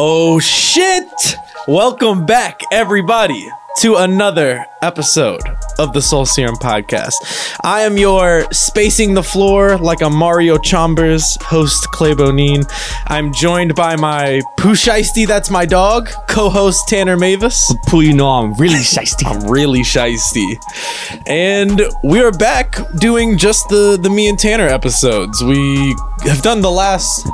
Oh shit! Welcome back, everybody, to another episode of the Soul Serum Podcast. I am your spacing the floor like a Mario Chalmers host, Clay Bonin. I'm joined by my Pooh Shiesty, that's my dog, co-host Tanner Mavis. Poo, you know I'm really shiesty. I'm really shisty. And we are back doing just the the me and Tanner episodes. We have done the last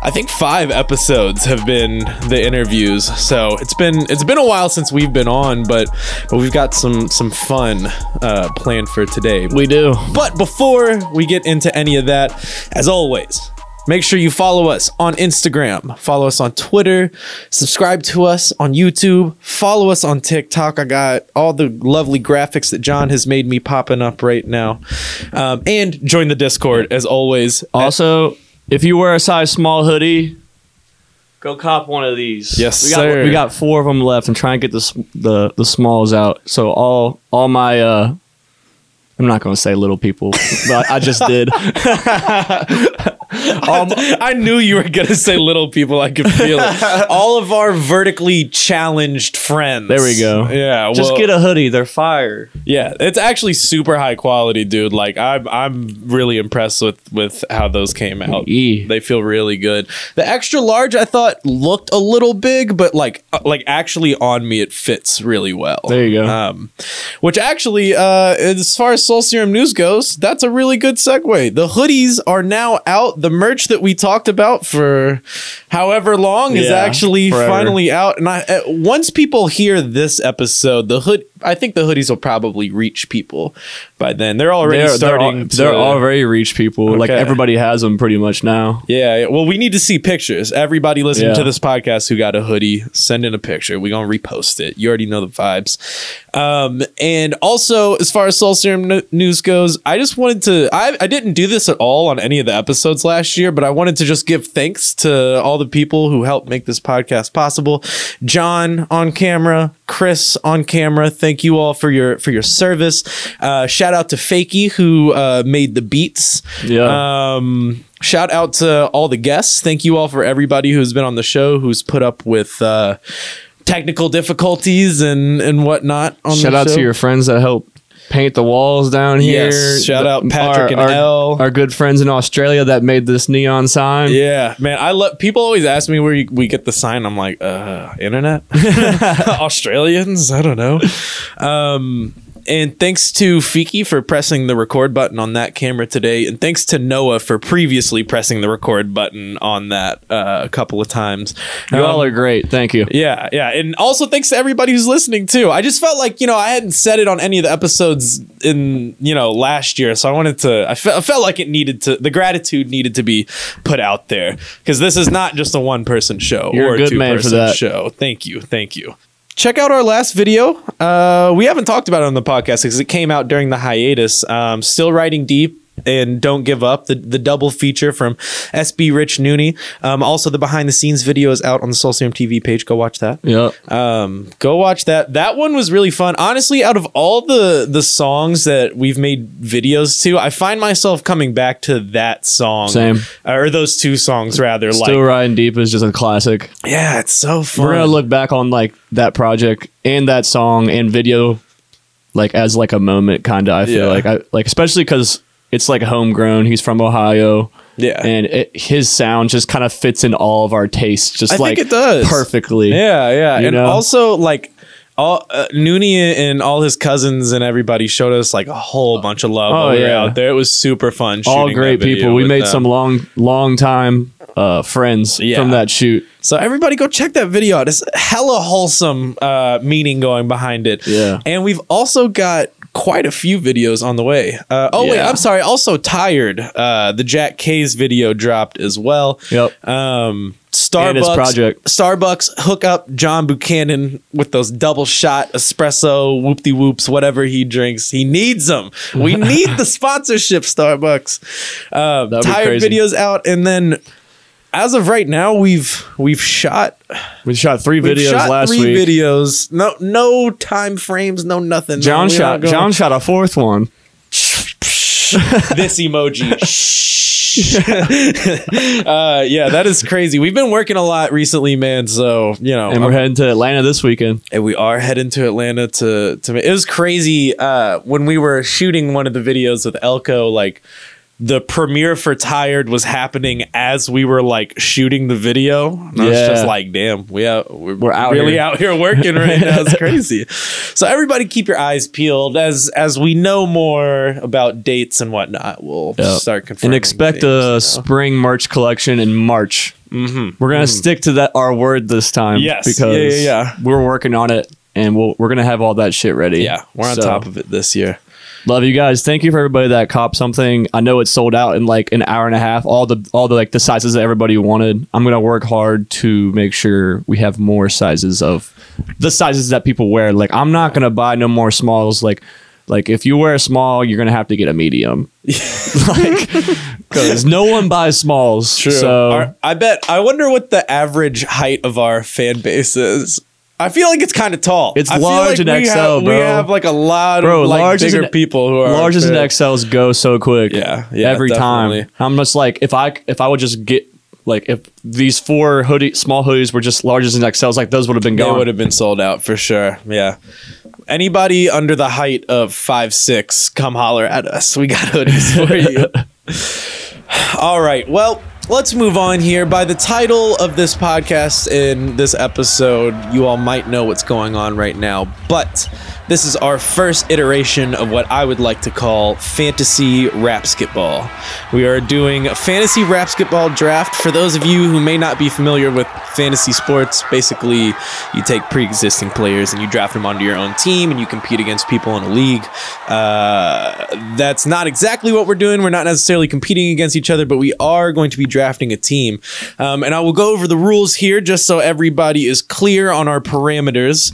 I think five episodes have been the interviews. So it's been it's been a while since we've been on, but but we've got some some fun uh, planned for today. We do. But before we get into any of that, as always, make sure you follow us on Instagram, follow us on Twitter, subscribe to us on YouTube, follow us on TikTok. I got all the lovely graphics that John has made me popping up right now. Um, and join the Discord as always. Also, if you wear a size small hoodie, go cop one of these. Yes, we got, sir. We got four of them left, and try and get the the the smalls out. So all all my uh, I'm not going to say little people, but I just did. Um, I knew you were gonna say little people. I could feel it. All of our vertically challenged friends. There we go. Yeah, just well, get a hoodie. They're fire. Yeah, it's actually super high quality, dude. Like I'm, I'm really impressed with with how those came out. Yee. They feel really good. The extra large, I thought looked a little big, but like, uh, like actually on me, it fits really well. There you go. Um, which actually, uh, as far as Soul Serum news goes, that's a really good segue. The hoodies are now out. The merch that we talked about for however long is actually forever. finally out. And I, uh, once people hear this episode, the hood, I think the hoodies will probably reach people by then. They're already They're, they're, starting. all, to, they're already reach people. Like everybody has them pretty much now. Yeah, yeah. Well, we need to see pictures. Everybody listening Yeah. to this podcast who got a hoodie, send in a picture. We're going to repost it. You already know the vibes. Um, and also, as far as Soul Serum news goes, I just wanted to, I, I didn't do this at all on any of the episodes last year, but I wanted to just give thanks to all the people who helped make this podcast possible. John on camera, Chris on camera. Thank you all for your, for your service. Uh, shout out to Fakey who, uh, made the beats. Yeah. Um, shout out to all the guests. Thank you all for everybody who's been on the show, who's put up with uh, technical difficulties and and whatnot. On Shout out show. to your friends that help paint the walls down here. Yes, shout out The- Patrick and our, Elle. Our good friends in Australia that made this neon sign. Yeah, man. I love people always ask me where you, we get the sign. I'm like, uh, internet, Australians. I don't know. Um, and thanks to Fiki for pressing the record button on that camera today, and thanks to Noah for previously pressing the record button on that uh, a couple of times. You all Um, are great. Thank you. Yeah, yeah. And also thanks to everybody who's listening too. I just felt like, you know, I hadn't said it on any of the episodes in, you know, last year. So I wanted to, I, fe- I felt like it needed to, the gratitude needed to be put out there because this is not just a one person show You're or a good man for two-person that. show. Thank you. Thank you. Check out our last video. Uh, we haven't talked about it on the podcast because it came out during the hiatus. Um, still riding deep and don't give up the the double feature from SB Rich Nooney. Um, also the behind the scenes video is out on the Soul Serum TV page. Go watch that. Yep. Um, go watch that. That one was really fun. Honestly, out of all the the songs that we've made videos to, I find myself coming back to that song. Same. Or those two songs rather. Still like, riding deep is just a classic. yeah, it's so fun. We're gonna look back on like that project and that song and video, like as like a moment, kind of. I feel Yeah. like I like especially because it's like homegrown. He's from Ohio. Yeah. and it, his sound just kind of fits in all of our tastes, just I think like it does. perfectly. Yeah, yeah, and know? also like all uh, Nooney and all his cousins and everybody showed us like a whole bunch of love Oh, while we were yeah. out there. It was super fun. all great that video people. We made them. some long, long time uh, friends Yeah. from that shoot. So everybody go check that video out. It's hella wholesome uh, meaning going behind it. Yeah. And we've also got quite a few videos on the way. Uh, oh wait, I'm sorry. Also tired. Uh, the Jack K's video dropped as well. Yep. Um, Starbucks project. Starbucks hook up John Buchanan with those double shot espresso whoop de whoops whatever he drinks. He needs them. We need the sponsorship. Starbucks. Uh, tired videos out, and then as of right now, we've we've shot We shot 3 videos shot last three week. videos. No no time frames. No nothing. John No, shot. John shot a fourth one. this emoji. Uh, yeah, that is crazy. We've been working a lot recently, man. So you know, and we're heading to Atlanta this weekend. and we are heading to Atlanta to to. It was crazy uh, when we were shooting one of the videos with Elko. Like the premiere for Tired was happening as we were like shooting the video. And I was just like, damn, we out, we're, We're out really here. out here working right now. It's crazy. So everybody, keep your eyes peeled as as we know more about dates and whatnot. We'll Yep. start confirming And expect things, a spring March collection in March. Mm-hmm. We're gonna stick to that our word this time. Yes. because Yeah, yeah, yeah. we're working on it, and we'll, we're gonna have all that shit ready. Yeah, we're on So, top of it this year. Love you guys. Thank you for everybody that copped something. I know it's sold out in like an hour and a half. All the all the like the sizes that everybody wanted. I'm gonna work hard to make sure we have more sizes of the sizes that people wear. Like I'm not gonna buy no more smalls. Like like if you wear a small, you're gonna have to get a medium. like because no one buys smalls. So Our- I bet. I wonder what the average height of our fan base is. I feel like it's kind of tall. It's I large like and XL, have, We have like a lot Bro, of like larges bigger and- people who are larges and. XLs go so quick. Yeah, yeah, every definitely. time. I'm just like if I if I would just get like if these four hoodie small hoodies were just larges and XLs, like those would have been They gone. would have been sold out for sure. Yeah. Anybody under the height of five six, come holler at us. We got hoodies for you. All right. Well, let's move on here. By the title of this podcast in this episode, you all might know what's going on right now, but this is our first iteration of what I would like to call fantasy rapsketball. We are doing a fantasy rapsketball draft. For those of you who may not be familiar with fantasy sports, basically you take pre-existing players and you draft them onto your own team and you compete against people in a league. Uh, that's not exactly what we're doing. We're not necessarily competing against each other, but we are going to be drafting a team. Um, and I will go over the rules here just so everybody is clear on our parameters.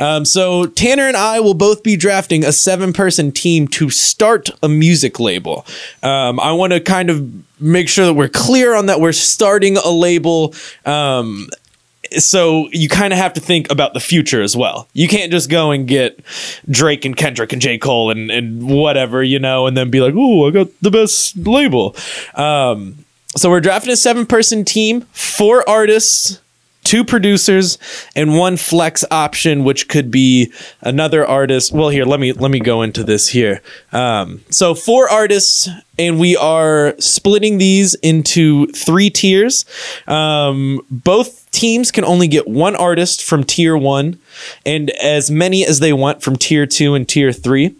Um, so Tanner and I will both be drafting a seven-person team to start a music label. Um, I want to kind of make sure that we're clear on that. We're starting a label. Um, so you kind of have to think about the future as well. You can't just go and get Drake and Kendrick and J. Cole and, and whatever, you know, and then be like, oh, I got the best label. Um, so we're drafting a seven person team, four artists, two producers, and one flex option, which could be another artist. Well, here, let me let me go into this here. Um, so four artists, and we are splitting these into three tiers. Um, both teams can only get one artist from tier one, and as many as they want from tier two and tier three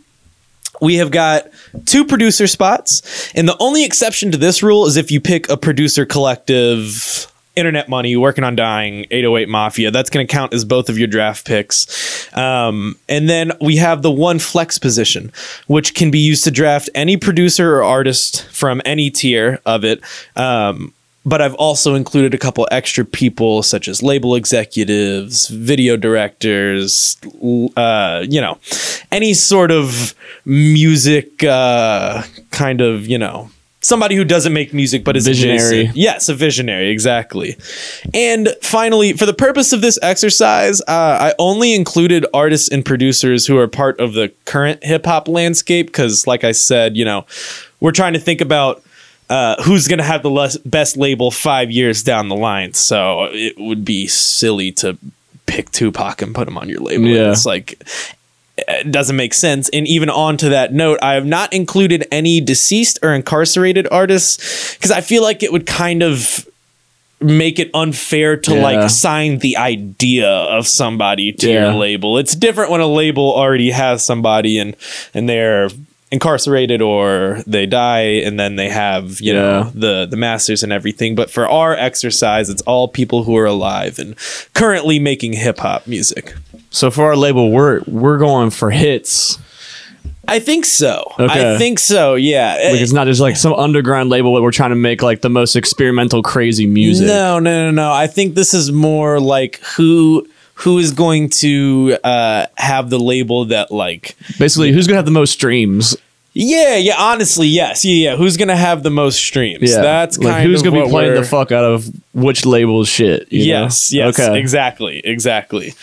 we have got two producer spots and the only exception to this rule is if you pick a producer collective. Internet money working on dying 808 mafia. That's going to count as both of your draft picks. Um, and then we have the one flex position which can be used to draft any producer or artist from any tier of it. Um, but I've also included a couple extra people, such as label executives, video directors, uh, you know, any sort of music uh, kind of, you know, somebody who doesn't make music but is Visionary. adjacent. Yes, a visionary, exactly. And finally, for the purpose of this exercise, uh, I only included artists and producers who are part of the current hip hop landscape because, like I said, you know, we're trying to think about uh, who's going to have the less, best label five years down the line. So it would be silly to pick Tupac and put him on your label. Yeah. It's like it doesn't make sense. And even on to that note, I have not included any deceased or incarcerated artists because I feel like it would kind of make it unfair to Yeah. like sign the idea of somebody to Yeah. your label. It's different when a label already has somebody and and they're incarcerated or they die and then they have you know the the masters and everything but for our exercise it's all people who are alive and currently making hip hop music So for our label, we're we're going for hits. I think so. Okay. I think so. Yeah. Like it's not just like some underground label that we're trying to make like the most experimental, crazy music. No, no, no, no. I think this is more like who who is going to uh, have the label that like Basically, who's gonna have the most streams? Yeah, yeah. Honestly, yes. Yeah, yeah. Who's gonna have the most streams? Yeah, That's like kind who's of gonna be playing the fuck out of which label's shit. you know? Yes, yes, Okay. exactly, exactly.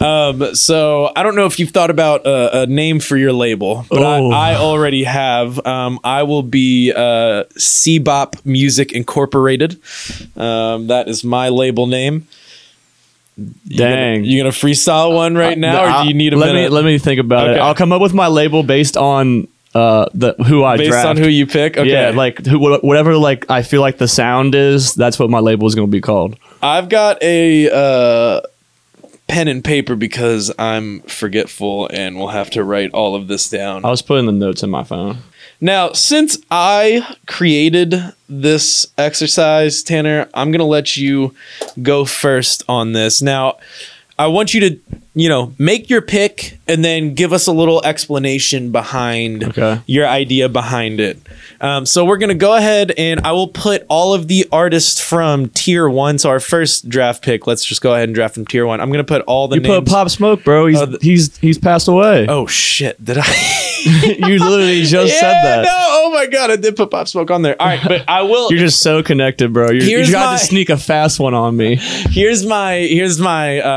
Um, so I don't know if you've thought about a, a name for your label, but Oh. I, I already have. Um, I will be uh, Cbop Music Incorporated. Um, that is my label name. You gonna- Dang. you gonna freestyle one right now, or do you need a let minute? me let me think about it. I'll come up with my label based on uh the who I based draft. on who you pick. Okay, Yeah, like who, whatever like I feel like the sound is. That's what my label is going to be called. I've got a uh, pen and paper because I'm forgetful and will have to write all of this down. I was putting the notes in my phone. Now, since I created this exercise, Tanner, I'm going to let you go first on this. Now, I want you to, you know, make your pick and then give us a little explanation behind Okay. your idea behind it. Um, so we're going to go ahead and I will put all of the artists from tier one. So our first draft pick, let's just go ahead and draft from tier one. I'm going to put all the You names. put Pop Smoke, bro. He's the- he's he's passed away. oh, shit. Did I? you literally just said that. No, oh my god, I did put Pop Smoke on there. All right, but I will. You're just so connected, bro. You're, you tried my- to sneak a fast one on me. here's my here's my uh,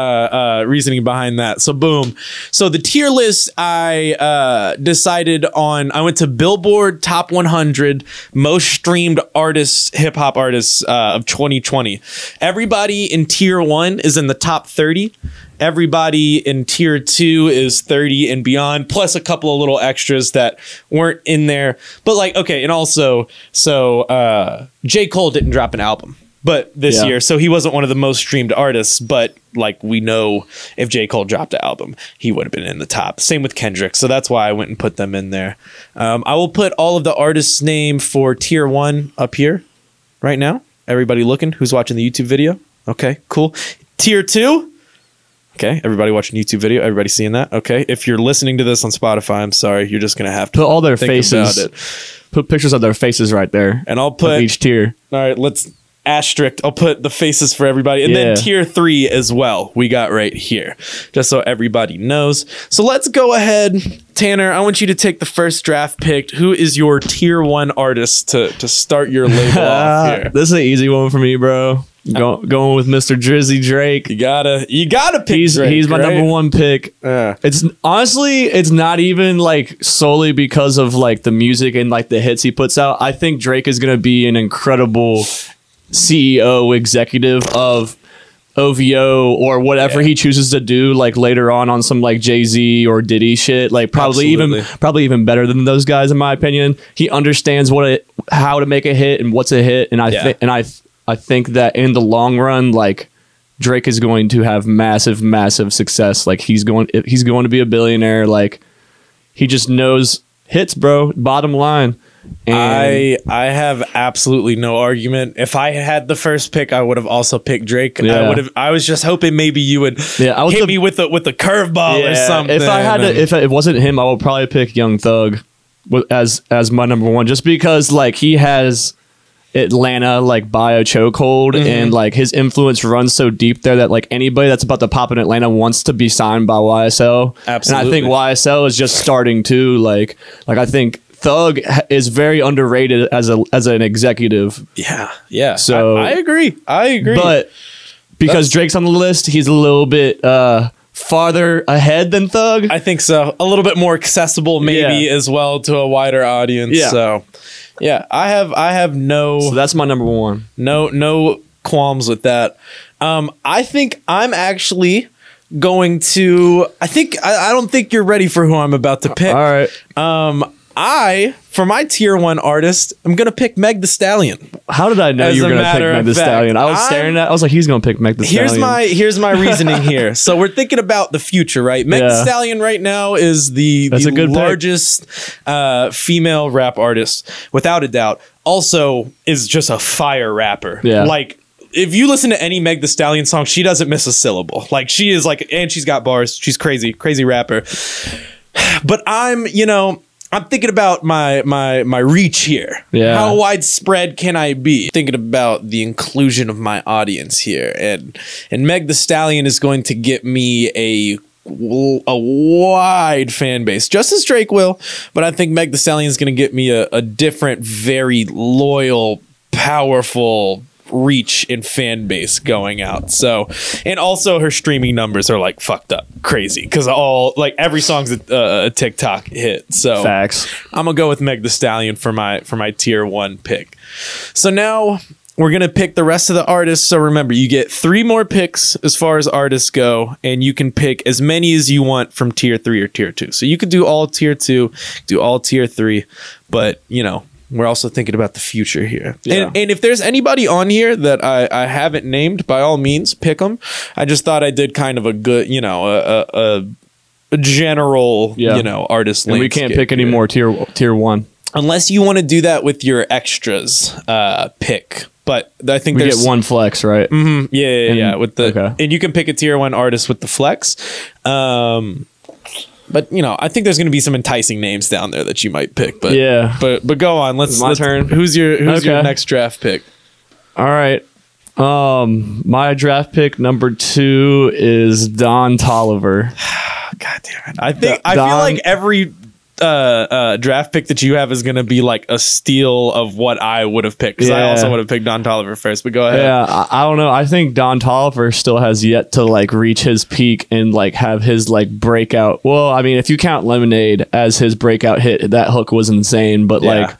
uh, reasoning behind that. So boom. So the tier list I uh, decided on. I went to Billboard Top 100 most streamed artists, hip hop artists uh, of 2020. Everybody in tier one is in the top 30. Everybody in tier two is 30 and beyond, plus a couple of little extras that weren't in there. But like, okay, and also, so uh, J. Cole didn't drop an album, but this Yeah. year, so he wasn't one of the most streamed artists. But like, we know if J. Cole dropped an album, he would have been in the top. Same with Kendrick, so that's why I went and put them in there. Um, I will put all of the artists' name for tier one up here right now. Everybody looking who's watching the YouTube video. Okay, cool. Tier two. Okay, everybody watching YouTube video, everybody seeing that. Okay, if you're listening to this on Spotify, I'm sorry, you're just gonna have to Put all their faces. Put pictures of their faces right there. And I'll put each tier. all right, let's asterisk. I'll put the faces for everybody, and Yeah. then tier three as well. We got right here, just so everybody knows. So let's go ahead, Tanner. I want you to take the first draft pick. Who is your tier one artist to to start your label off here? this is an easy one for me, bro. Go, going with Mr. Drizzy Drake. You gotta, you gotta pick. He's Drake, he's my right? number one pick. Yeah. It's honestly, it's not even like solely because of like the music and like the hits he puts out. I think Drake is gonna be an incredible CEO executive of OVO or whatever Yeah. he chooses to do like later on on some like Jay-Z or Diddy shit. Like probably even probably even better than those guys in my opinion. He understands what it how to make a hit and what's a hit and I Yeah. thi- and I I think that in the long run like Drake is going to have massive, massive success. Like he's going, he's going to be a billionaire. Like he just knows hits, bro. Bottom line. And I I have absolutely no argument. If I had the first pick, I would have also picked Drake. I would have. I was just hoping maybe you would Yeah, I was hit the- me with the with the curveball or something. If I had to, if it wasn't him, I would probably pick Young Thug as as my number one, just because like he has Atlanta like bio chokehold Mm-hmm. and like his influence runs so deep there that like anybody that's about to pop in Atlanta wants to be signed by YSL. Absolutely. and I think YSL is just starting to like like I think Thug is very underrated as a as an executive, yeah, yeah. So- I, I agree. I agree. but because That's- Drake's on the list, he's a little bit uh farther ahead than Thug. I think so. A little bit more accessible, maybe Yeah. as well to a wider audience. Yeah. So, yeah, I have I have no so that's my number one. no no qualms with that. Um, I think I'm actually going to. I think I, I don't think you're ready for who I'm about to pick. All right. Um, I for my tier one artist, I'm gonna pick Meg the Stallion. How did I know As you were gonna pick Meg the fact, Stallion? I was I'm- staring at. I was like, he's gonna pick Meg the Here's Stallion. my here's my reasoning here. So we're thinking about the future, right? Meg the Stallion right now is the, That's the largest uh, female rap artist, without a doubt. Also, is just a fire rapper. Yeah. like. If you listen to any Meg the Stallion song, she doesn't miss a syllable. Like she is like, and she's got bars. She's crazy, crazy rapper. But I'm, you know, I'm thinking about my my my reach here. Yeah. How widespread can I be? Thinking about the inclusion of my audience here, and and Meg the Stallion is going to get me a a wide fan base, just as Drake will. But I think Meg The Stallion is going to get me a, a different, very loyal, powerful reach and fan base going out. So, and also her streaming numbers are like fucked up, crazy because all like every song's a, uh, a TikTok hit. So Facts. I'm gonna go with Meg The Stallion for my for my tier one pick. So now we're gonna pick the rest of the artists. So remember, you get three more picks as far as artists go, and you can pick as many as you want from tier three or tier two. So you could do all tier two, do all tier three, but you know. We're also thinking about the future here. Yeah. And, and if there's anybody on here that I, I haven't named, by all means, pick them. I just thought I did kind of a good, you know, a, a, a, general, Yeah. you know, artist And we can't pick any more tier tier one. unless you want to do that with your extras uh pick but i think We there's get one flex, right? Mhm, yeah yeah, And- yeah with the okay. and you can pick a tier one artist with the flex um but you know i think there's going to be some enticing names down there that you might pick but Yeah. but but go on let's My let's- turn. who's your who's your next draft pick All right. Um, my draft pick number two is Don Toliver. god damn it i think i feel like every uh, uh, draft pick that you have is going to be like a steal of what I would have picked because I also would have picked Don Toliver first. But go ahead. Yeah, I, I don't know. I think Don Toliver still has yet to like reach his peak and like have his like breakout. Well, I mean, if you count Lemonade as his breakout hit, that hook was insane. But Yeah. like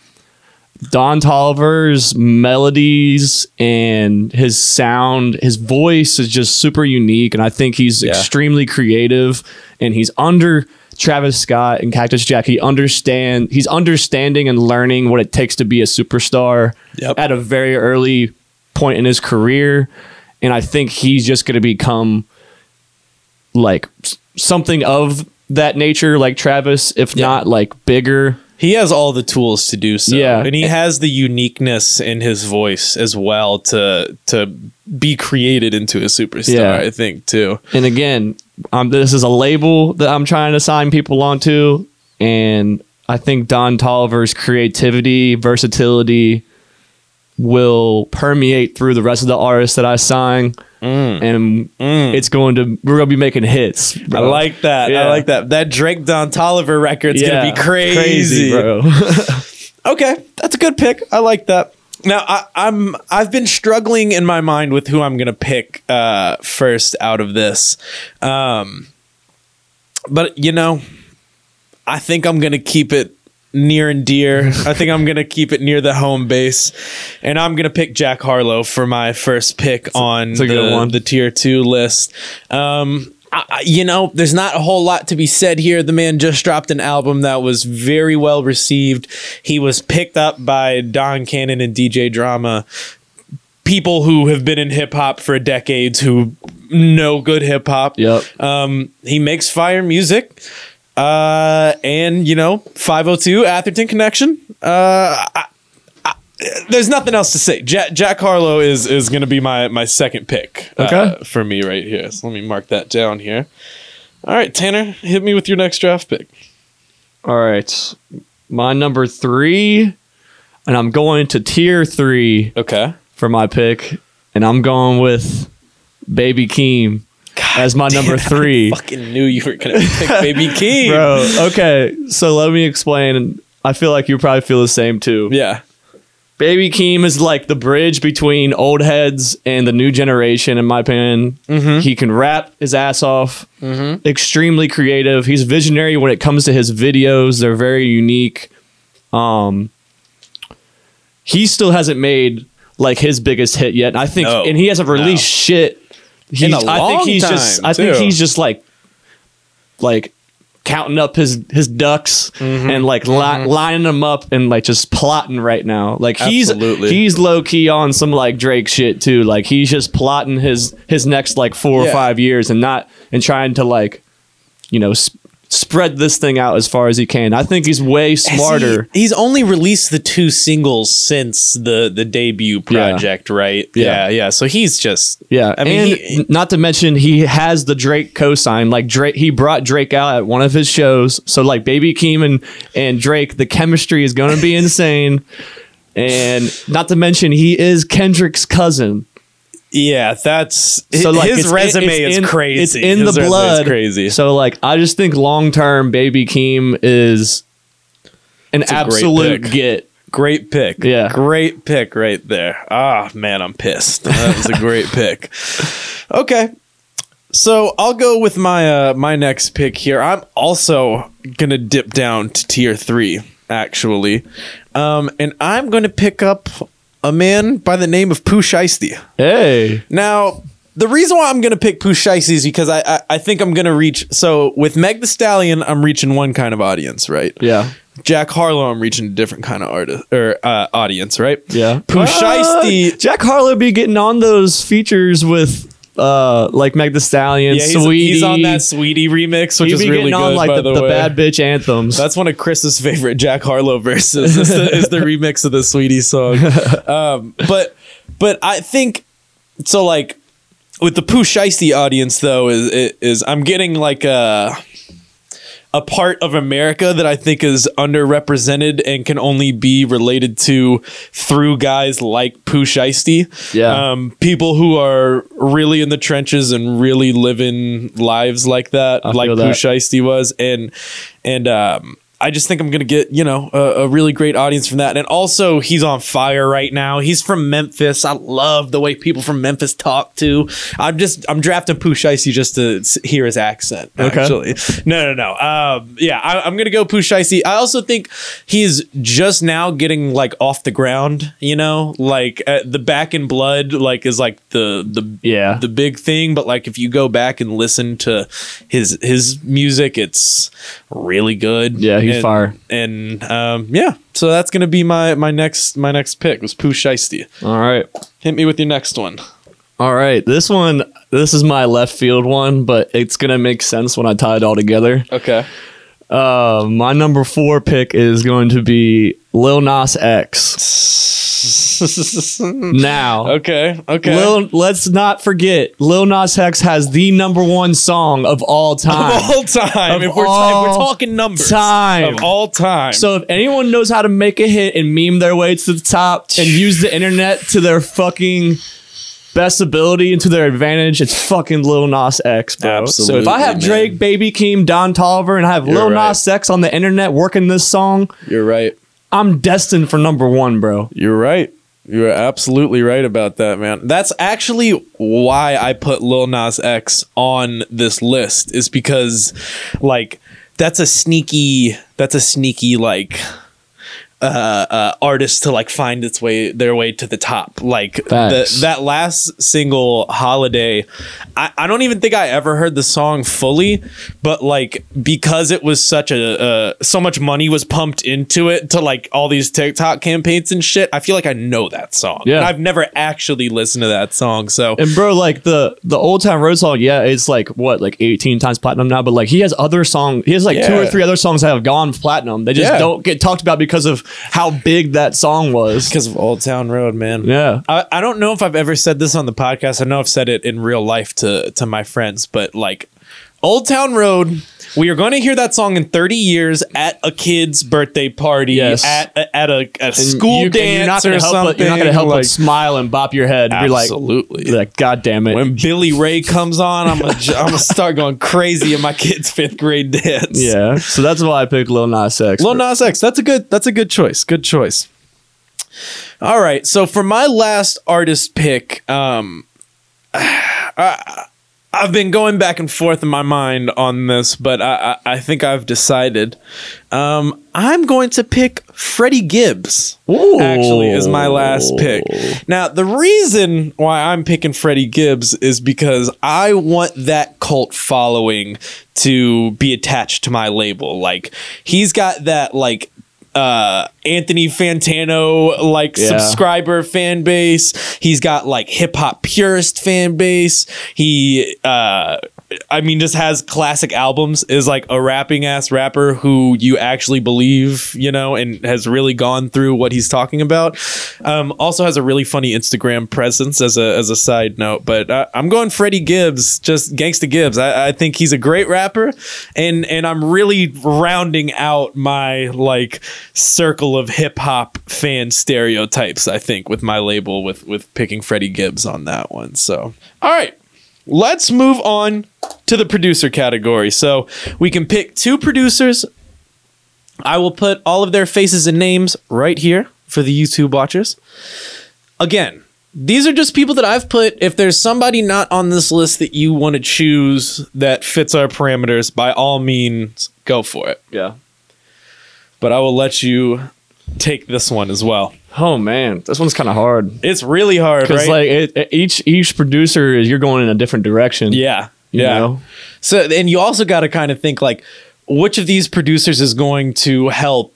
Don Toliver's melodies and his sound, his voice is just super unique, and I think he's Yeah. extremely creative. And he's under Travis Scott and Cactus Jack. He understand. He's understanding and learning what it takes to be a superstar Yep. at a very early point in his career, and I think he's just going to become like something of that nature, like Travis, if Yeah. not like bigger. He has all the tools to do so. Yeah. And he has the uniqueness in his voice as well to to be created into a superstar, Yeah. I think, too. And again, um, this is a label that I'm trying to sign people onto, and I think Don Toliver's creativity, versatility will permeate through the rest of the artists that I sign, and it's going to we're going to be making hits. I like that. I like that. That Drake Don Toliver record's Yeah, gonna be crazy, crazy. bro. Okay, that's a good pick. I like that. Now I, I'm I've been struggling in my mind with who I'm gonna pick uh, first out of this, um, but you know, I think I'm gonna keep it near and dear. I think I'm gonna keep it near the home base, and I'm gonna pick Jack Harlow for my first pick on it's a the, one. the tier two list. Um, I, you know, there's not a whole lot to be said here. The man just dropped an album that was very well received. He was picked up by Don Cannon and DJ Drama, people who have been in hip hop for decades who know good hip hop. Yep. Um, he makes fire music. Uh, and you know, 502 Atherton connection. Uh, I, there's nothing else to say. Jack, Jack Harlow is is going to be my my second pick. uh, for me right here. So let me mark that down here. All right, Tanner, hit me with your next draft pick. All right, my number three, and I'm going to tier three Okay. for my pick, and I'm going with Baby Keem as my number three. Fucking knew you were going to pick Baby Keem. Bro, okay, so let me explain. I feel like you probably feel the same too. Yeah. Baby Keem is like the bridge between old heads and the new generation, in my opinion. He can rap his ass off, extremely creative. He's visionary when it comes to his videos, they're very unique. Um, he still hasn't made like his biggest hit yet. I think, No, and he hasn't released shit. He's, In a I long think he's just, time, I think he's just like, like counting up his his ducks Mm-hmm. and like li- lining them up and like just plotting right now. Like he's Absolutely. he's low key on some like Drake shit too. Like he's just plotting his his next like four Yeah. or five years and not and trying to like you know sp- spread this thing out as far as he can. I think he's way smarter. he- he's only released the two singles since the the debut Yeah. project, right? Yeah. yeah, yeah. So he's just Yeah, I mean, and he- not to mention he has the Drake cosign. Like Drake, he brought Drake out at one of his shows. So like Baby Keem and, and Drake, the chemistry is going to be insane. And not to mention he is Kendrick's cousin. Yeah, that's So like his it's resume it's is in- crazy. It's in His the blood. Crazy. So like I just think long term, Baby Keem is an great absolute pick. get. Great pick. Yeah. Great pick right there. Ah, man, I'm pissed. That was a great pick. Okay. So I'll go with my uh my next pick here. I'm also gonna dip down to tier three, actually. Um, and I'm gonna pick up a man by the name of Pooh Shiesty. Hey, Now, the reason why I'm going to pick Pooh Shiesty is because I, I I think I'm going to reach. So with Meg the Stallion, I'm reaching one kind of audience, right? yeah, Jack Harlow, I'm reaching a different kind of artist or uh, audience, right? yeah. Pooh Shiesty. Uh, Jack Harlow be getting on those features with uh like Meg the Stallion, Yeah, he's, Saweetie. he's on that Saweetie remix, which is really good. on like by the, the, the bad bitch anthems. That's one of Chris's favorite Jack Harlow verses. Is the, is the remix of the Saweetie song. Um, but but I think so. Like with the Pooh Shiesty audience, though, is is I'm getting like a a part of America that I think is underrepresented and can only be related to through guys like Pooh Shiesty. Yeah. Um, people who are really in the trenches and really living lives like that, I like Pooh. Shiesty was. And, and, um, I just think I'm gonna get you know a, a really great audience from that, and also he's on fire right now. He's from Memphis. I love the way people from Memphis talk too. I'm just I'm drafting Pooh just to hear his accent. Okay. Actually, no, no, no. Um, yeah, I, I'm gonna go Pooh. I also think he's just now getting like off the ground. You know, like uh, the Back in Blood, like is like the the Yeah. the big thing. But like if you go back and listen to his his music, it's really good. Yeah, he's and, fire. And um, yeah, so that's gonna be my my next my next pick was Pooh Shiesty. All right. Hit me with your next one. All right. This one this is my left field one, but it's gonna make sense when I tie it all together. Okay. Uh, my number four pick is going to be Lil Nas X. Now, okay. Okay. Lil, let's not forget, Lil Nas X has the number one song of all time. of all time. Of if we're, if we're talking numbers time. of all time. So if anyone knows how to make a hit and meme their way to the top and use the internet to their fucking best ability and to their advantage, it's fucking Lil Nas X, bro. so if I have Absolutely, Drake. Baby Keem, Don Toliver, and I have You're Lil right. Nas X on the internet working this song, you're right. I'm destined for number one, bro. You're right. You're absolutely right about that, man. That's actually why I put Lil Nas X on this list is because like that's a sneaky that's a sneaky like uh, uh artist to like find its way their way to the top like the, that last single holiday I, I don't even think i ever heard the song fully but like because it was such a uh, so much money was pumped into it to like all these tiktok campaigns and shit i feel like i know that song Yeah. And i've never actually listened to that song so And bro, like the the Old Town Road song, yeah, it's like what, like 18 times platinum now, but like he has other song, he has like two or three other songs that have gone platinum. They just Yeah. don't get talked about because of how big that song was. because of old town road man Yeah. I, I don't know if I've ever said this on the podcast. I know I've said it in real life to to my friends, but like Old Town Road, we are going to hear that song in 30 years at a kid's birthday party, Yes. at a, at a, a school you- dance you're not or something. But, you're not gonna help like, but smile and bop your head and be like, Absolutely. be like, God damn it. when Billy Ray comes on, I'm gonna I'm gonna start going crazy in my kid's fifth grade dance. yeah. So that's why I picked Lil Nas X. Lil Nas X. That's a good. That's a good choice. Good choice. All right. So for my last artist pick, um, I, I've been going back and forth in my mind on this, but I, I, I think I've decided. Um, I'm going to pick Freddie Gibbs. Ooh. Actually, is my last pick. Now, the reason why I'm picking Freddie Gibbs is because I want that cult following to be attached to my label. Like, he's got that, like, uh Anthony Fantano like Yeah. subscriber fan base. He's got like hip hop purist fan base. He uh I mean, just has classic albums. Is like a rapping ass rapper who you actually believe, you know, and has really gone through what he's talking about. Um, also has a really funny Instagram presence as a as a side note. But uh, I'm going Freddie Gibbs, just Gangsta Gibbs. I, I think he's a great rapper, and and I'm really rounding out my like circle of hip hop fan stereotypes. I think with my label with with picking Freddie Gibbs on that one. So all right let's move on to the producer category. So we can pick two producers. I will put all of their faces and names right here for the YouTube watchers. Again, these are just people that I've put. If there's somebody not on this list that you want to choose that fits our parameters, by all means, go for it. Yeah. But I will let you take this one as well. Oh man, this one's kind of hard It's really hard, because right? like it, it- each each producer is you're going in a different direction. yeah, you yeah. know? So, and you also got to kind of think like, which of these producers is going to help,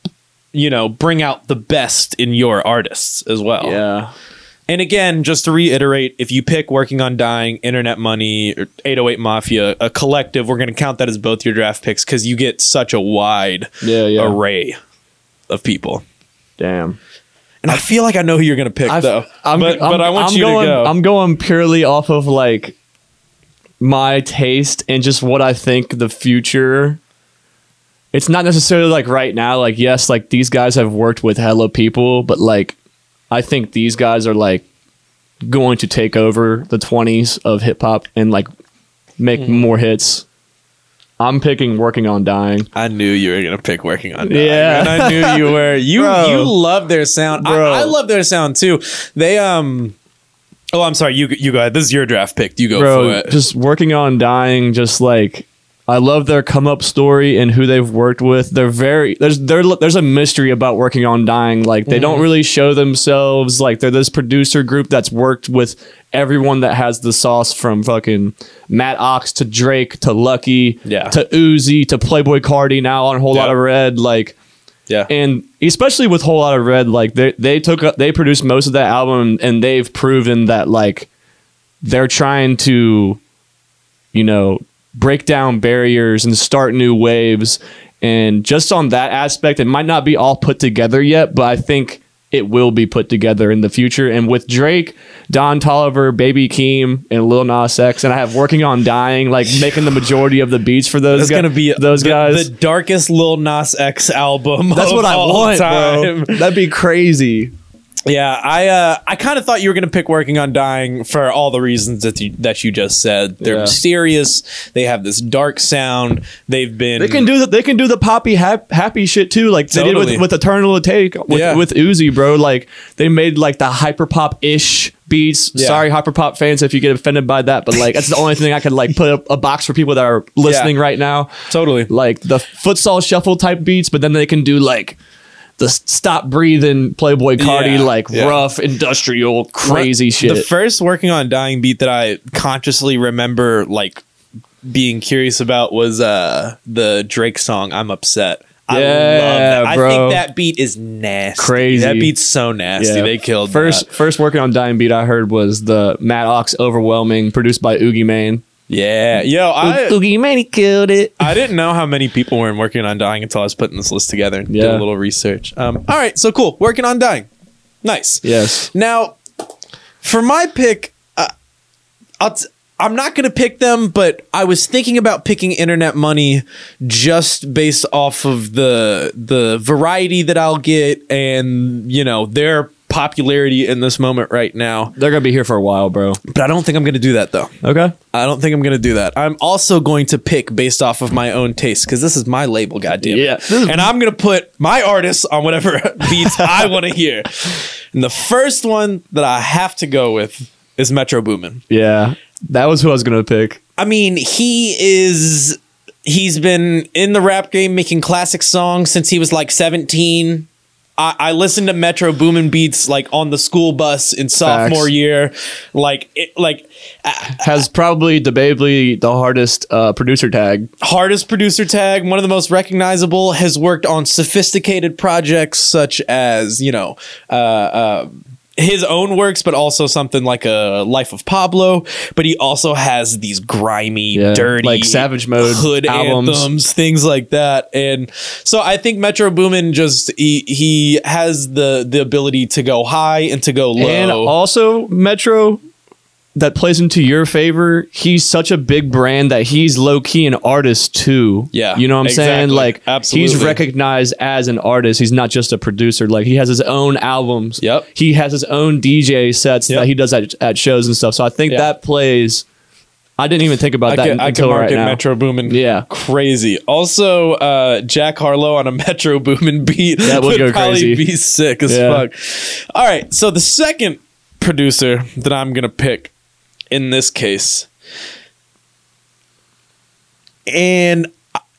you know, bring out the best in your artists as well. Yeah. And again, just to reiterate, if you pick Working on Dying, Internet Money, or 808 Mafia, a collective, we're going to count that as both your draft picks because you get such a wide Yeah. Yeah. array of people. Damn. And I feel like I know who you're going to pick, I've- though. I'm, but, I'm- but I want I'm you going, to go. I'm going purely off of like my taste and just what I think the future. It's not necessarily like right now. Like yes, like these guys have worked with hello people, but like I think these guys are like going to take over the 20s of hip hop and like make Mm-hmm. more hits. I'm picking working on dying. I knew you were gonna pick working on dying. Yeah. and I knew you were. You Bro. you love their sound. I, Bro. I love their sound too. They um. Oh, I'm sorry. You you go ahead. This is your draft pick. You go for bro it. just working on dying just like i love their come up story and who they've worked with they're very there's there, there's a mystery about working on dying like they Mm-hmm. don't really show themselves like they're this producer group that's worked with everyone that has the sauce from fucking matt ox to drake to lucki Yeah. to uzi to playboy carti now on a whole lot of red like yeah. and especially with whole lot of red like they they took up they produced most of that album and they've proven that like they're trying to you know break down barriers and start new waves and just on that aspect it might not be all put together yet but i think it will be put together in the future and with drake don toliver baby keem and lil nas x and i have working on dying like making the majority of the beats for those It's guys gonna be those the, guys the darkest Lil Nas X album. that's of what I all want, time. bro. That'd be crazy. Yeah, I uh, I kind of thought you were gonna pick Working on Dying for all the reasons that you, that you just said. They're Yeah. mysterious. They have this dark sound. They've been They can do the, they can do the poppy hap, happy shit too, like they Totally. did with, with Eternal Atake with, Yeah. with Uzi, bro. Like they made like the hyper pop ish beats. Yeah. Sorry, hyper pop fans, if you get offended by that, but like that's the only thing I could like put up a box for people that are listening right now. totally. Like the futsal shuffle type beats, but then they can do like the stop breathing Playboy Carti, Yeah. like Yeah. rough industrial crazy shit. The first Working on Dying beat that I consciously remember like being curious about was uh the Drake song "I'm Upset." I Yeah, love that. I think that beat is nasty. Crazy. That beat's so nasty. They killed first. that. First working on Dying Beat I heard was the Matt Ox Overwhelming, produced by Oogie Mane. Yeah, yo, I Oogie Mane killed it. I didn't know how many people were working on dying until I was putting this list together and did Yeah. a little research. Um, all right, so cool. Working on dying. Nice. Yes. Now, for my pick, uh, I'll t- I'm not going to pick them, but I was thinking about picking Internet Money just based off of the the variety that I'll get and you know their popularity in this moment right now. They're gonna be here for a while, bro. But I don't think I'm going to do that though. Okay. I don't think I'm going to do that. I'm also going to pick based off of my own taste because this is my label, goddamn. it. Yeah. And I'm going to put my artists on whatever beats I want to hear. And the first one that I have to go with is Metro Boomin. Yeah. That was who I was gonna pick. I mean, he is. He's been in the rap game making classic songs since he was like 17. I, I listened to Metro Boomin beats like on the school bus in sophomore Facts. year. Like, it, like Has probably debatably the hardest uh, producer tag. hardest producer tag, one of the most recognizable, has worked on sophisticated projects such as, you know, uh, uh, his own works, but also something like a Life of Pablo. But he also has these grimy, Yeah, dirty, like Savage Mode hood albums. anthems, things like that. And so I think Metro Boomin just he he has the the ability to go high and to go low. And also, Metro, that plays into your favor. He's such a big brand that he's low key an artist too. Yeah, you know what I'm saying? exactly. Like, he's recognized as an artist. He's not just a producer. Like, he has his own albums. Yep. He has his own DJ sets Yep. that he does at, at shows and stuff. So I think Yeah. that plays. I didn't even think about I that can, I until can right market now. Metro Boomin. Yeah. crazy. Also, uh, Jack Harlow on a Metro Boomin beat That would go probably crazy. be sick as Yeah. fuck. All right, so the second producer that I'm gonna pick in this case, and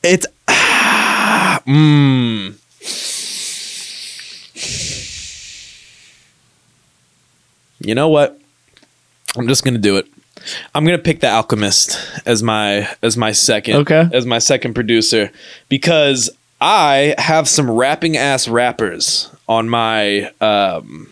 it's mm, you know what? I'm just gonna do it. I'm gonna pick the Alchemist as my as my second Okay. as my second producer because I have some rapping ass rappers on my um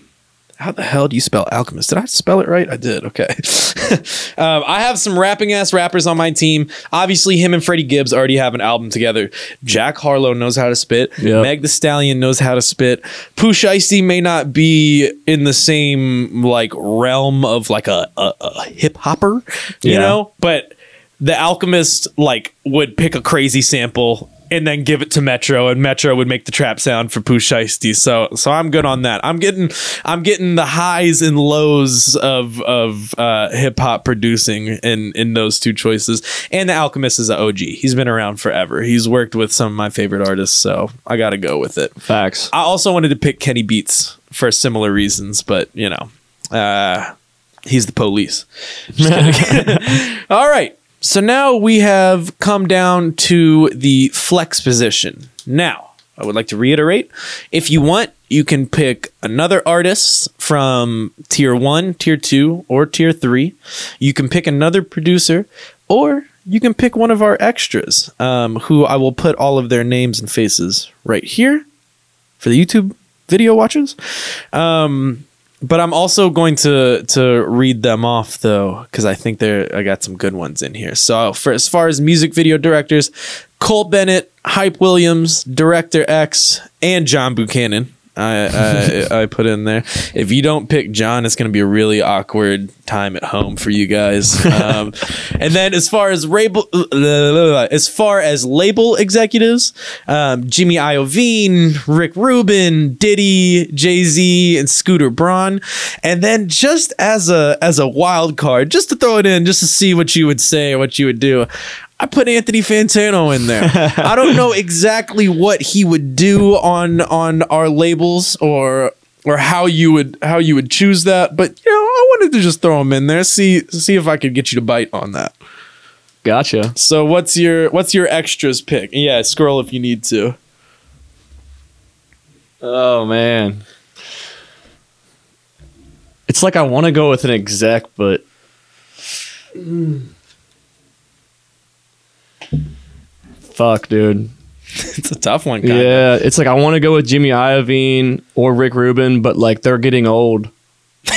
how the hell do you spell alchemist? Did I spell it right? I did. Okay. um, I have some rapping ass rappers on my team. Obviously, him and Freddie Gibbs already have an album together. Jack Harlow knows how to spit. Yep. Meg The Stallion knows how to spit. Pooh Shiesty may not be in the same like realm of like a, a, a hip hopper, you Yeah. know, but the Alchemist like would pick a crazy sample and then give it to Metro, and Metro would make the trap sound for Pooh Shiesty. So, so I'm good on that. I'm getting, I'm getting the highs and lows of of uh, hip hop producing in in those two choices. And the Alchemist is an OG. He's been around forever. He's worked with some of my favorite artists, so I got to go with it. Facts. I also wanted to pick Kenny Beats for similar reasons, but you know, uh, he's the police. All right. So now we have come down to the flex position. Now, I would like to reiterate if you want, you can pick another artist from tier one, tier two, or tier three. You can pick another producer, or you can pick one of our extras, um, who I will put all of their names and faces right here for the YouTube video watchers. Um, but I'm also going to to read them off though because I think they're I got some good ones in here. So for as far as music video directors, Cole Bennett, Hype Williams, Director X, and John Buchanan. I, I I put in there. If you don't pick John, it's going to be a really awkward time at home for you guys. Um, and then as far as label, as far as label executives, um, Jimmy Iovine, Rick Rubin, Diddy, Jay Z, and Scooter Braun. And then just as a as a wild card, just to throw it in, just to see what you would say or what you would do. I put Anthony Fantano in there. I don't know exactly what he would do on on our labels or or how you would how you would choose that, but you know, I wanted to just throw him in there, see see if I could get you to bite on that. Gotcha. So what's your what's your extras pick? Yeah, scroll if you need to. Oh man. It's like I want to go with an exec, but mm. Fuck, dude. It's a tough one, kinda. Yeah, it's like I want to go with Jimmy Iovine or Rick Rubin, but like they're getting old.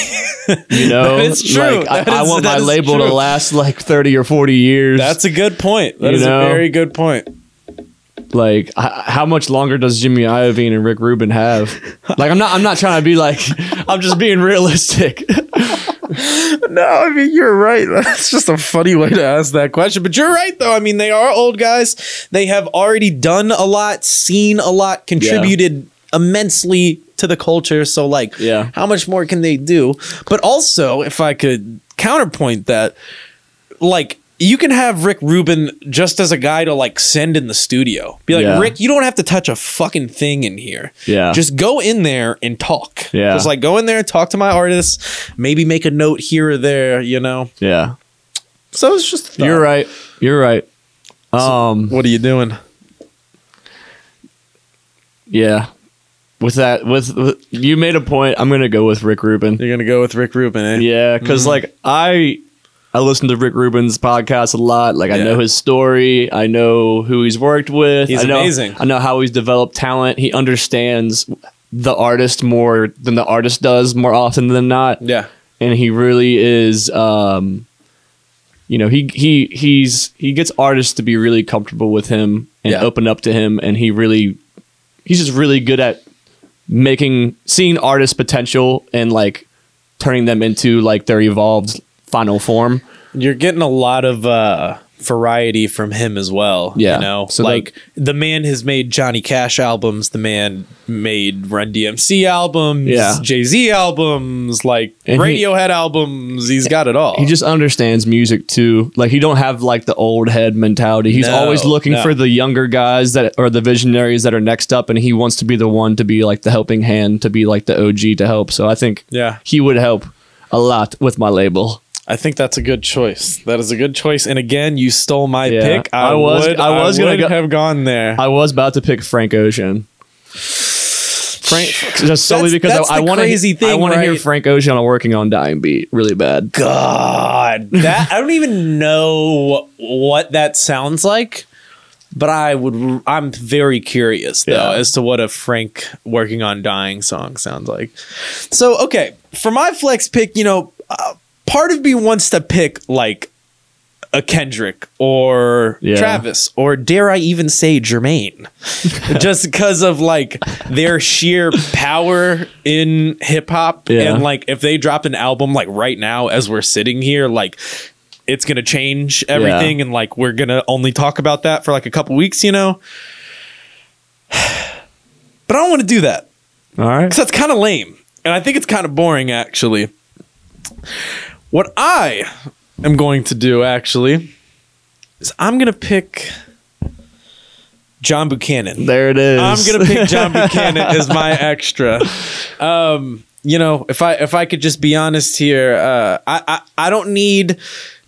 You know, is true. Like, I, That I want my is label to last like thirty or forty years. That's a good point. That You is know? a very good point. like how much longer does Jimmy Iovine and Rick Rubin have? Like I'm not I'm not trying to be like I'm just being realistic. No, I mean you're right. That's just a funny way to ask that question. But you're right though. I mean they are old guys. They have already done a lot, seen a lot, contributed immensely to the culture. So like Yeah. how much more can they do? But also, if I could counterpoint that, like you can have Rick Rubin just as a guy to like send in the studio. Be like, Yeah. Rick, you don't have to touch a fucking thing in here. Yeah. Just go in there and talk. Yeah. Just like go in there and talk to my artists, maybe make a note here or there, you know? yeah, So it's just you're right. You're right. Um, What are you doing? yeah. With that, with, with you made a point. I'm gonna go with Rick Rubin. You're gonna go with Rick Rubin, eh? Yeah, because like I I listen to Rick Rubin's podcast a lot. Like I Yeah. know his story. I know who he's worked with. He's I know, amazing. I know how he's developed talent. He understands the artist more than the artist does more often than not. Yeah. and he really is um you know he he he's he gets artists to be really comfortable with him and Yeah. open up to him and he really he's just really good at making seeing artists potential and like turning them into like their evolved final form You're getting a lot of uh variety from him as well. Yeah. You know, So like the man has made Johnny Cash albums, the man made Run DMC albums, Yeah. Jay Z albums, like And he- Radiohead albums. He's got it all. he just understands music too like he don't have like the old head mentality he's No, always looking no. for the younger guys that or the visionaries that are next up and he wants to be the one to be like the helping hand to be like the og to help so i think yeah. he would help a lot with my label. I think that's a good choice. That is a good choice. And again, you stole my Yeah. pick. I, I was- would, I was gonna go- have gone there. I was about to pick Frank Ocean. Frank, just solely That's- because that's I, I want to. I want to hear? Frank Ocean on a working on dying beat really bad. God, that I don't even know what that sounds like, but I would. I'm very curious though Yeah. as to what a Frank working on dying song sounds like. So okay, for my flex pick, you know, uh, part of me wants to pick like a Kendrick or Yeah. Travis or dare I even say Jermaine, just because of like their sheer power in hip hop Yeah. and like if they dropped an album like right now as we're sitting here, like it's gonna change everything and like we're gonna only talk about that for like a couple weeks, you know. But I don't want to do that All right. because that's kind of lame, and I think it's kind of boring actually. What I am going to do actually is I'm gonna pick John Buchanan. There it is. I'm gonna pick John Buchanan as my extra. Um, you know, if I if I could just be honest here, uh, I, I I don't need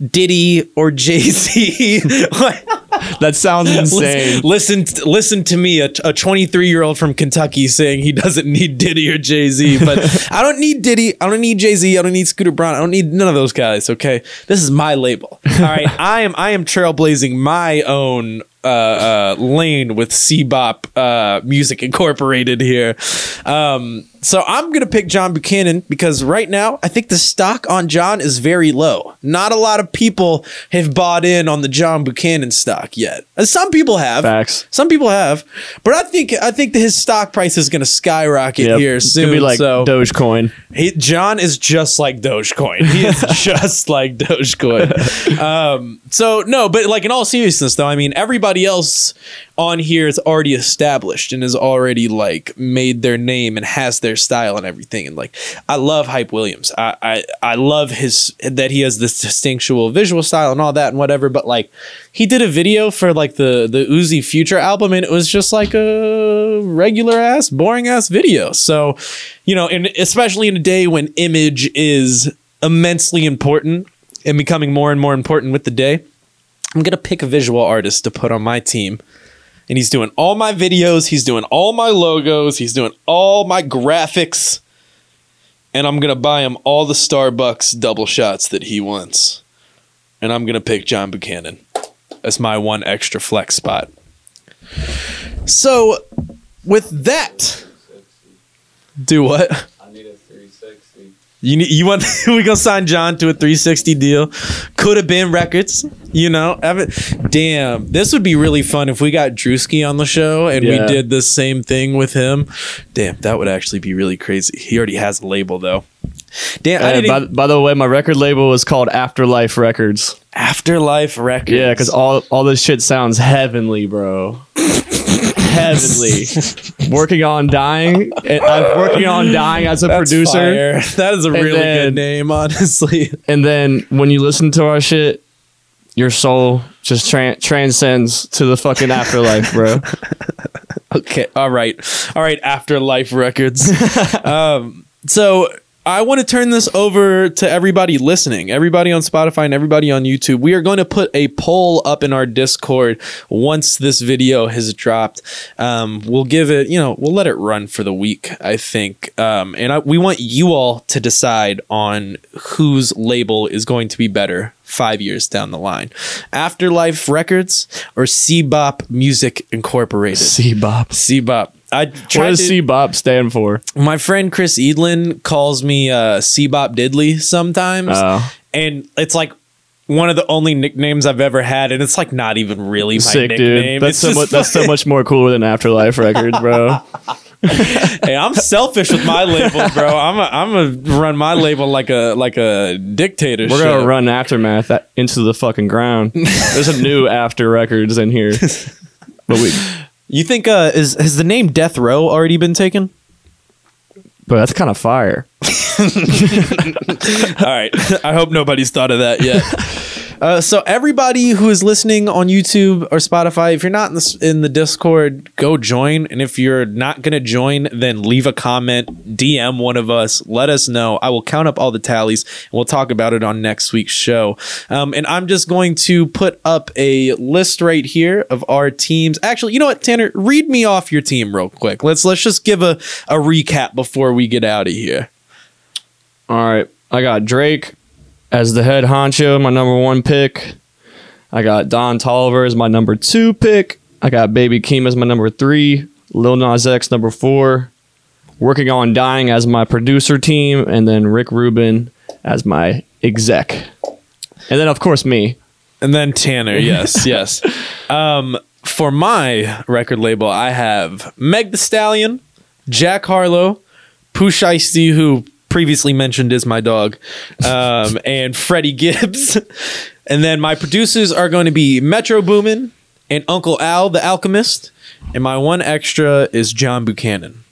Diddy or Jay Z. that sounds insane. listen, listen, listen to me, a 23 year old from Kentucky saying he doesn't need Diddy or Jay Z. But I don't need Diddy. I don't need Jay Z. I don't need Scooter Braun. I don't need none of those guys. Okay, this is my label. All right, I am I am trailblazing my own uh, uh, lane with Cbop uh, Music Incorporated here. Um, so I'm gonna pick John Buchanan because right now I think the stock on John is very low. Not a lot of people have bought in on the John Buchanan stock yet. Some people have. Facts. Some people have, but I think I think his stock price is going to skyrocket Yep. here It's soon. gonna be like so Dogecoin. he, John is just like Dogecoin. He is just like Dogecoin. Um, so no, but like in all seriousness, though, I mean, everybody else on here is already established and has already like made their name and has their style and everything. And like, I love Hype Williams. I I, I love his that he has this distinctual visual style and all that and whatever. But like, he did a video for like the the Uzi Future album, and it was just like a regular ass, boring ass video. So, you know, and especially in a day when image is immensely important and becoming more and more important with the day, I'm gonna pick a visual artist to put on my team. And he's doing all my videos, he's doing all my logos, he's doing all my graphics. And I'm gonna buy him all the Starbucks double shots that he wants. And I'm gonna pick John Buchanan as my one extra flex spot. So with that, do what? I need a 360. You need, you want we gonna sign John to a 360 deal? Could have been records, you know. Haven't- Damn, this would be really fun if we got Drewski on the show and we did the same thing with him. Damn, that would actually be really crazy. He already has a label though. Damn, Uh, by, by the way, my record label is called Afterlife Records. Afterlife Records. Yeah, because all all this shit sounds heavenly, bro. heavenly. working on dying. and I'm working on dying as a That's producer. fire. That is a really then- good name, honestly. And then when you listen to our shit, your soul just tran- transcends to the fucking afterlife, bro. Okay. All right. All right. Afterlife Records. um, so I want to turn this over to everybody listening, everybody on Spotify and everybody on YouTube. We are going to put a poll up in our Discord once this video has dropped. Um, we'll give it, you know, we'll let it run for the week, I think. Um, and I, we want you all to decide on whose label is going to be better five years down the line Afterlife Records or Cbop Music Incorporated. Bob. Cbop. I What does to, C Bop stand for? my friend Chris Edlin calls me uh Cbop Diddley sometimes. Oh. and it's like one of the only nicknames I've ever had, and it's like not even really my Sick, nickname. dude. That's It's so, much, that's so much more cooler than Afterlife Records, bro. hey, I'm selfish with my labels, bro. I'm a, I'm gonna run my label like a like a dictatorship. We're gonna run Aftermath into the fucking ground. There's a new After Records in here. But we, You think uh is has the name Death Row already been taken? but that's kind of fire. All right. I hope nobody's thought of that yet. Uh, so everybody who is listening on YouTube or Spotify, if you're not in the, in the Discord, go join. And if you're not going to join, then leave a comment, DM one of us, let us know. I will count up all the tallies and we'll talk about it on next week's show. Um, and I'm just going to put up a list right here of our teams. Actually, you know what, Tanner, read me off your team real quick. Let's let's just give a, a recap before we get out of here. All right. I got Drake as the head honcho, my number one pick. I got Don Toliver as my number two pick. I got Baby Keem as my number three. Lil Nas X number four. Working on Dying as my producer team, and then Rick Rubin as my exec. And then of course me. And then Tanner, yes, yes. Um, for my record label, I have Meg the Stallion, Jack Harlow, Pooh Shiesty, who previously mentioned is my dog, um, and Freddie Gibbs. And then my producers are going to be Metro Boomin and Uncle Al, the Alchemist. And my one extra is John Buchanan.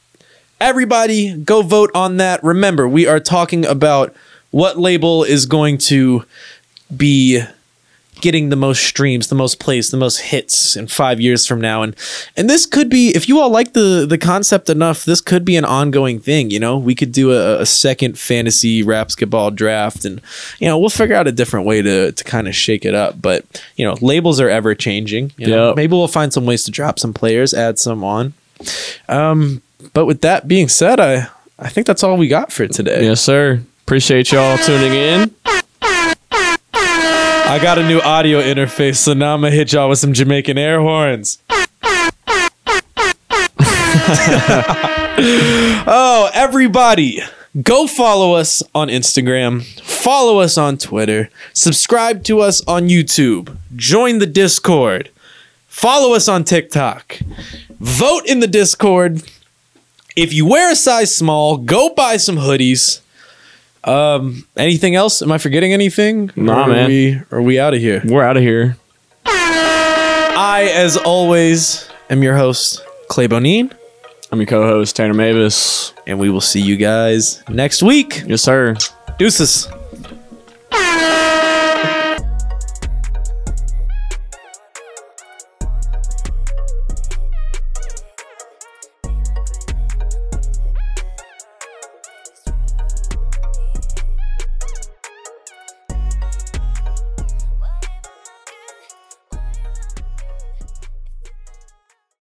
Everybody, go vote on that. Remember, we are talking about what label is going to be getting the most streams, the most plays, the most hits in five years from now. And and this could be, if you all like the the concept enough, this could be an ongoing thing. You know, we could do a, a second fantasy rapsketball draft, and you know, we'll figure out a different way to to kind of shake it up. But you know, labels are ever changing. You know, Yep. maybe we'll find some ways to drop some players, add some on. Um, but with that being said, I I think that's all we got for today. Yes, sir. Appreciate y'all tuning in. I got a new audio interface, so now I'm gonna hit y'all with some Jamaican air horns. oh, everybody, go follow us on Instagram, follow us on Twitter, subscribe to us on YouTube, join the Discord, follow us on TikTok, vote in the Discord. If you wear a size small, go buy some hoodies. Um, anything else? Am I forgetting anything? Nah, are man. We, are we out of here? We're out of here. I, as always, am your host, Clay Bonine, I'm your co-host Tanner Mavis. and we will see you guys next week. Yes, sir. Deuces.